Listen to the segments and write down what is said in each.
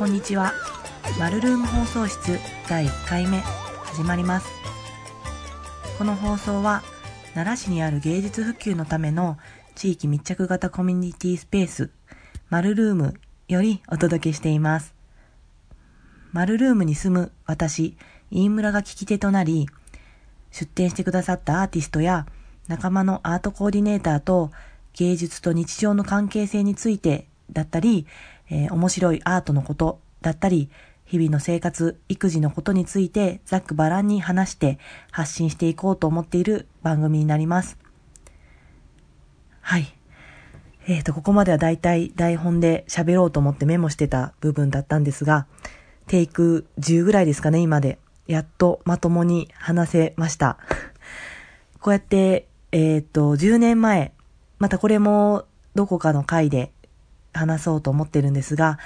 こんにちは。マルルーム放送室第1回目始まります。この放送は奈良市にある芸術普及のための地域密着型コミュニティスペースマルルームよりお届けしています。マルルームに住む私、飯村が聞き手となり、出展してくださったアーティストや仲間のアートコーディネーターと芸術と日常の関係性についてだったり、えー、面白いアートのことだったり、日々の生活、育児のことについてざっくばらんに話して発信していこうと思っている番組になります。はい。えっ、ー、と、ここまではだいたい台本で喋ろうと思ってメモしてた部分だったんですが、テイク10ぐらいですかね、今で。やっとまともに話せました。こうやって、えっ、ー、と、10年前、またこれもどこかの回で話そうと思ってるんですが、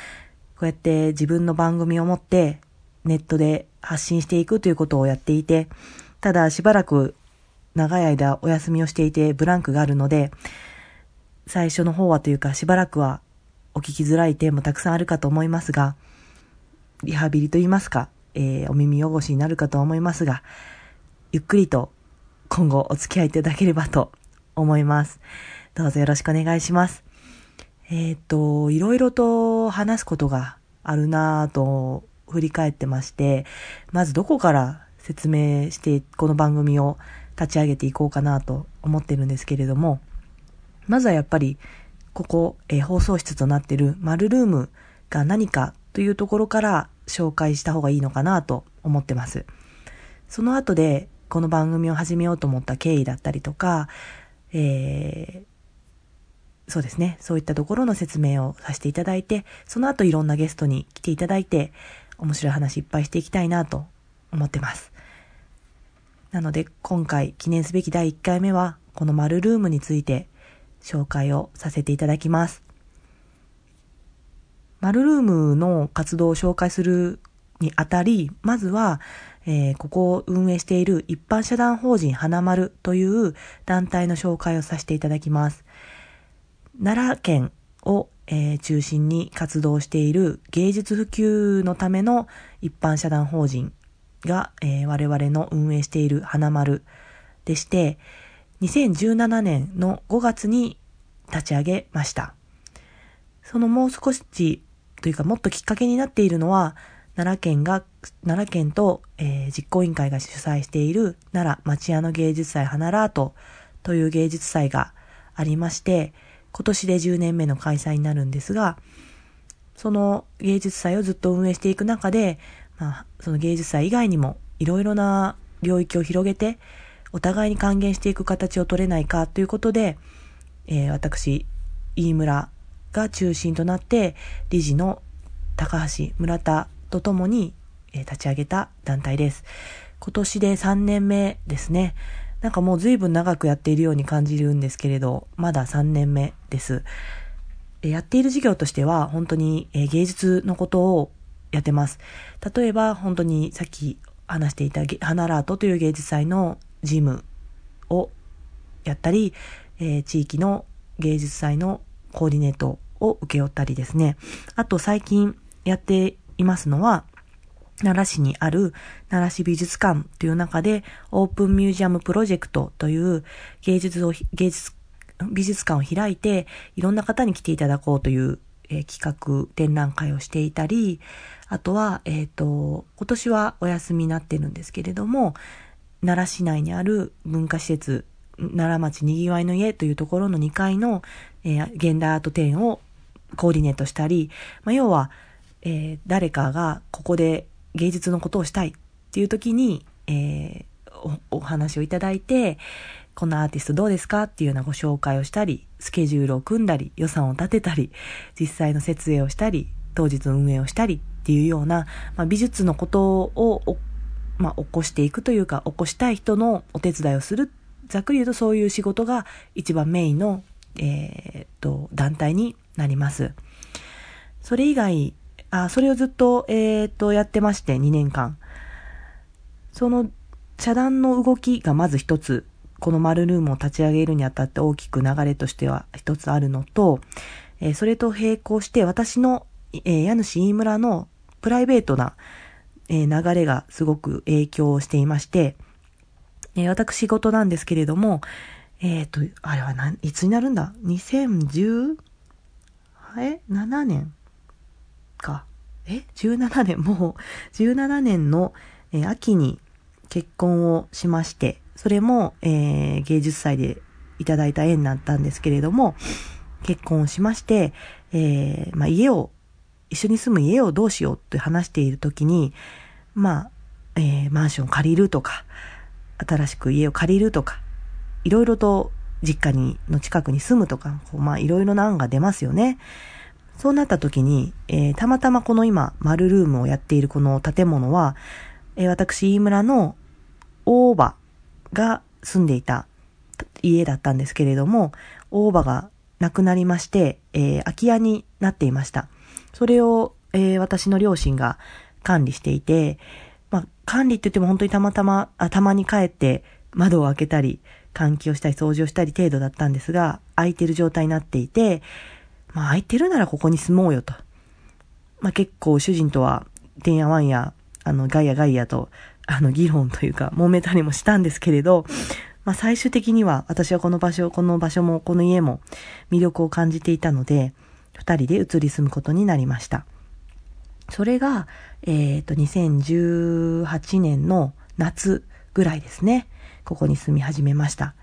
こうやって自分の番組を持ってネットで発信していくということをやっていて、ただしばらく長い間お休みをしていてブランクがあるので、最初の方はというかしばらくはお聞きづらい点もたくさんあるかと思いますが、リハビリと言いますか、えー、お耳汚しになるかと思いますが、ゆっくりと今後お付き合いいただければと思います。どうぞよろしくお願いします。えっ、と、いろいろと話すことがあるなぁと振り返ってまして、まずどこから説明してこの番組を立ち上げていこうかなと思ってるんですけれども、まずはやっぱりここ、えー、放送室となってるマルルームが何かというところから紹介した方がいいのかなと思ってます。その後でこの番組を始めようと思った経緯だったりとか、えー、そうですね。そういったところの説明をさせていただいて、その後いろんなゲストに来ていただいて、面白い話いっぱいしていきたいなと思ってます。なので、今回記念すべき第1回目は、このマルームについて紹介をさせていただきます。マルルームの活動を紹介するにあたり、まずは、えー、ここを運営している一般社団法人花丸という団体の紹介をさせていただきます。奈良県を、えー、中心に活動している芸術普及のための一般社団法人が、えー、我々の運営している花丸でして、2017年の5月に立ち上げました。そのもう少しというかもっときっかけになっているのは、奈良県が、奈良県と、えー、実行委員会が主催している奈良町屋の芸術祭花ラートという芸術祭がありまして、今年で10年目の開催になるんですが、その芸術祭をずっと運営していく中で、まあ、その芸術祭以外にもいろいろな領域を広げて、お互いに還元していく形を取れないかということで、えー、私、飯村が中心となって、理事の高橋村田とともに、えー、立ち上げた団体です。今年で3年目ですね。なんかもう随分長くやっているように感じるんですけれど、まだ3年目です。やっている事業としては、本当に芸術のことをやってます。例えば、本当にさっき話していた花ラートという芸術祭の事務をやったり、えー、地域の芸術祭のコーディネートを受け負ったりですね。あと最近やっていますのは、奈良市にある奈良市美術館という中でオープンミュージアムプロジェクトという芸術を、芸術、美術館を開いていろんな方に来ていただこうという、えー、企画展覧会をしていたり、あとは、えっ、ー、と、今年はお休みになってるんですけれども、奈良市内にある文化施設、奈良町にぎわいの家というところの2階の、えー、現代アート展をコーディネートしたり、まあ、要は、えー、誰かがここで芸術のことをしたいっていう時に、えー、おお話をいただいて、このアーティストどうですかっていうようなご紹介をしたり、スケジュールを組んだり、予算を立てたり、実際の設営をしたり、当日の運営をしたりっていうような、まあ、美術のことを、まあ、起こしていくというか、起こしたい人のお手伝いをする。ざっくり言うとそういう仕事が一番メインの、えー、っと、団体になります。それ以外あ、それをずっと、えっ、と、やってまして、2年間。その、遮断の動きがまず一つ、このマルームを立ち上げるにあたって大きく流れとしては一つあるのと、えー、それと並行して私のえー、家主飯村のプライベートな、えー、流れがすごく影響をしていまして、えー、私事なんですけれども、えっ、ー、と、あれは何、いつになるんだ ?2010? え ?7 年か。え ?17 年もう、17年の、えー、秋に結婚をしまして、それも、えー、芸術祭でいただいた縁だったんですけれども、結婚をしまして、えー、まあ、家を、一緒に住む家をどうしようって話しているときに、まあ、えー、マンション借りるとか、新しく家を借りるとか、いろいろと実家に、の近くに住むとか、こうまあいろいろな案が出ますよね。そうなった時に、えー、たまたまこの今、丸ルームをやっているこの建物は、えー、私、飯村の大場が住んでいた家だったんですけれども、大場が亡くなりまして、えー、空き家になっていました。それを、えー、私の両親が管理していて、まあ、管理って言っても本当にたまたま、あたまに帰って窓を開けたり、換気をしたり掃除をしたり程度だったんですが、空いてる状態になっていて、まあ空いてるならここに住もうよと。まあ結構主人とは、てんやわんや、あの、ガイアガイアと、あの、議論というか、揉めたりもしたんですけれど、まあ最終的には私はこの場所、この場所もこの家も魅力を感じていたので、二人で移り住むことになりました。それが、えっ、ー、と、2018年の夏ぐらいですね。ここに住み始めました。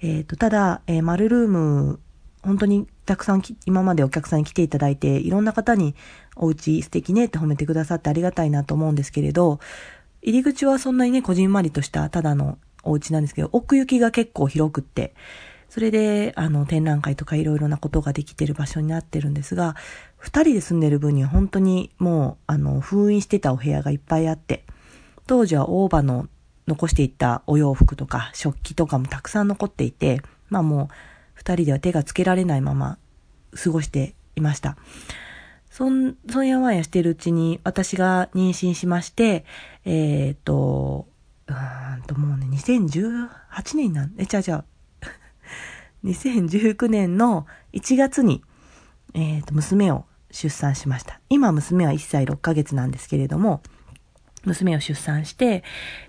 えっ、ー、と、ただ、えー、マルルーム、本当にたくさん今までお客さんに来ていただいて、いろんな方にお家素敵ねって褒めてくださってありがたいなと思うんですけれど、入り口はそんなにね、こじんまりとしたただのお家なんですけど、奥行きが結構広くって、それで、あの、展覧会とかいろいろなことができてる場所になってるんですが、二人で住んでる分には本当にもう、あの、封印してたお部屋がいっぱいあって、当時は大場の残していったお洋服とか食器とかもたくさん残っていて、まあもう二人では手がつけられないまま過ごしていました。そん、そんやわんやしてるうちに私が妊娠しまして、えっ、と、うんともうね、2018年なん、え、じゃあじゃあ、2019年の1月に、えっ、と、娘を出産しました。今娘は1歳6ヶ月なんですけれども、娘を出産して、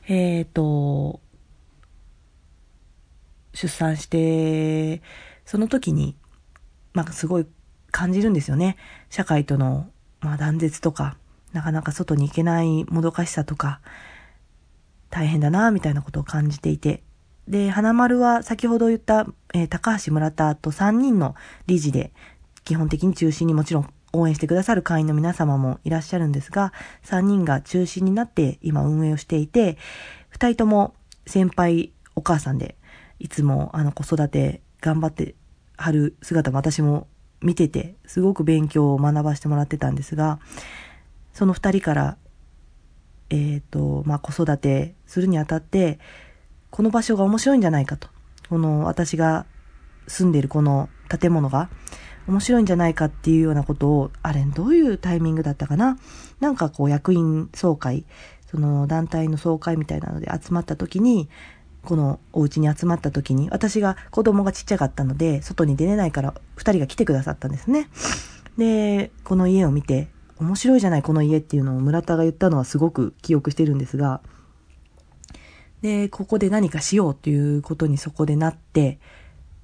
えっ、と、出産して、その時に、まあ、すごい感じるんですよね。社会との、まあ、断絶とか、なかなか外に行けないもどかしさとか、大変だな、みたいなことを感じていて。で、花丸は先ほど言った、えー、高橋村田と3人の理事で、基本的に中心にもちろん応援してくださる会員の皆様もいらっしゃるんですが、3人が中心になって今運営をしていて、2人とも先輩お母さんで、いつもあの子育て頑張ってはる姿も私も見てて、すごく勉強を学ばせてもらってたんですが、その2人から、えっ、ー、と、まあ、子育てするにあたって、この場所が面白いんじゃないかと。この私が住んでいるこの建物が、面白いんじゃないかっていうようなことを、あれ、どういうタイミングだったかな？なんかこう役員総会、その団体の総会みたいなので集まった時に、このお家に集まった時に、私が子供がちっちゃかったので、外に出れないから二人が来てくださったんですね。で、この家を見て、面白いじゃないこの家っていうのを村田が言ったのはすごく記憶してるんですが、で、ここで何かしようっていうことにそこでなって、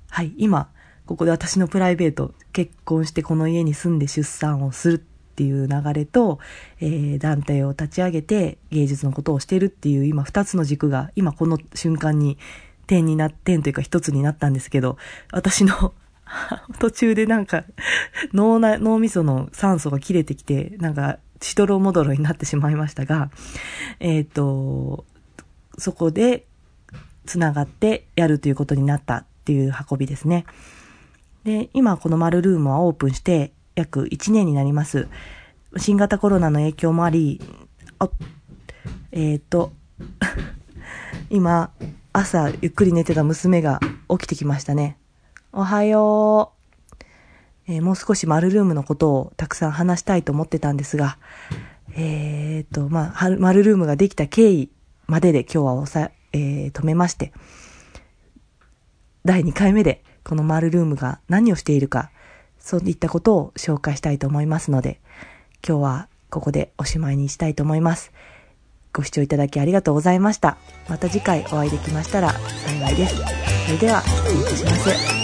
はい、今、ここで私のプライベート、結婚してこの家に住んで出産をするっていう流れと、えー、団体を立ち上げて芸術のことをしてるっていう今二つの軸が今この瞬間に点にな、点というか一つになったんですけど、私の 途中でなんか脳な、脳みその酸素が切れてきて、なんか、しどろもどろになってしまいましたが、えっ、ー、と、そこで繋がってやるということになったっていう運びですね。で、今この丸ルームはオープンして約1年になります。新型コロナの影響もあり、あ、えっ、ー、と、今、朝ゆっくり寝てた娘が起きてきましたね。おはよう。えー、もう少し丸ルームのことをたくさん話したいと思ってたんですが、えっ、ー、と、まあ、丸ルームができた経緯までで今日はおさ、えー、止めまして、第2回目でこのマルルームが何をしているか、そういったことを紹介したいと思いますので、今日はここでおしまいにしたいと思います。ご視聴いただきありがとうございました。また次回お会いできましたら幸いです。それでは、失礼いたします。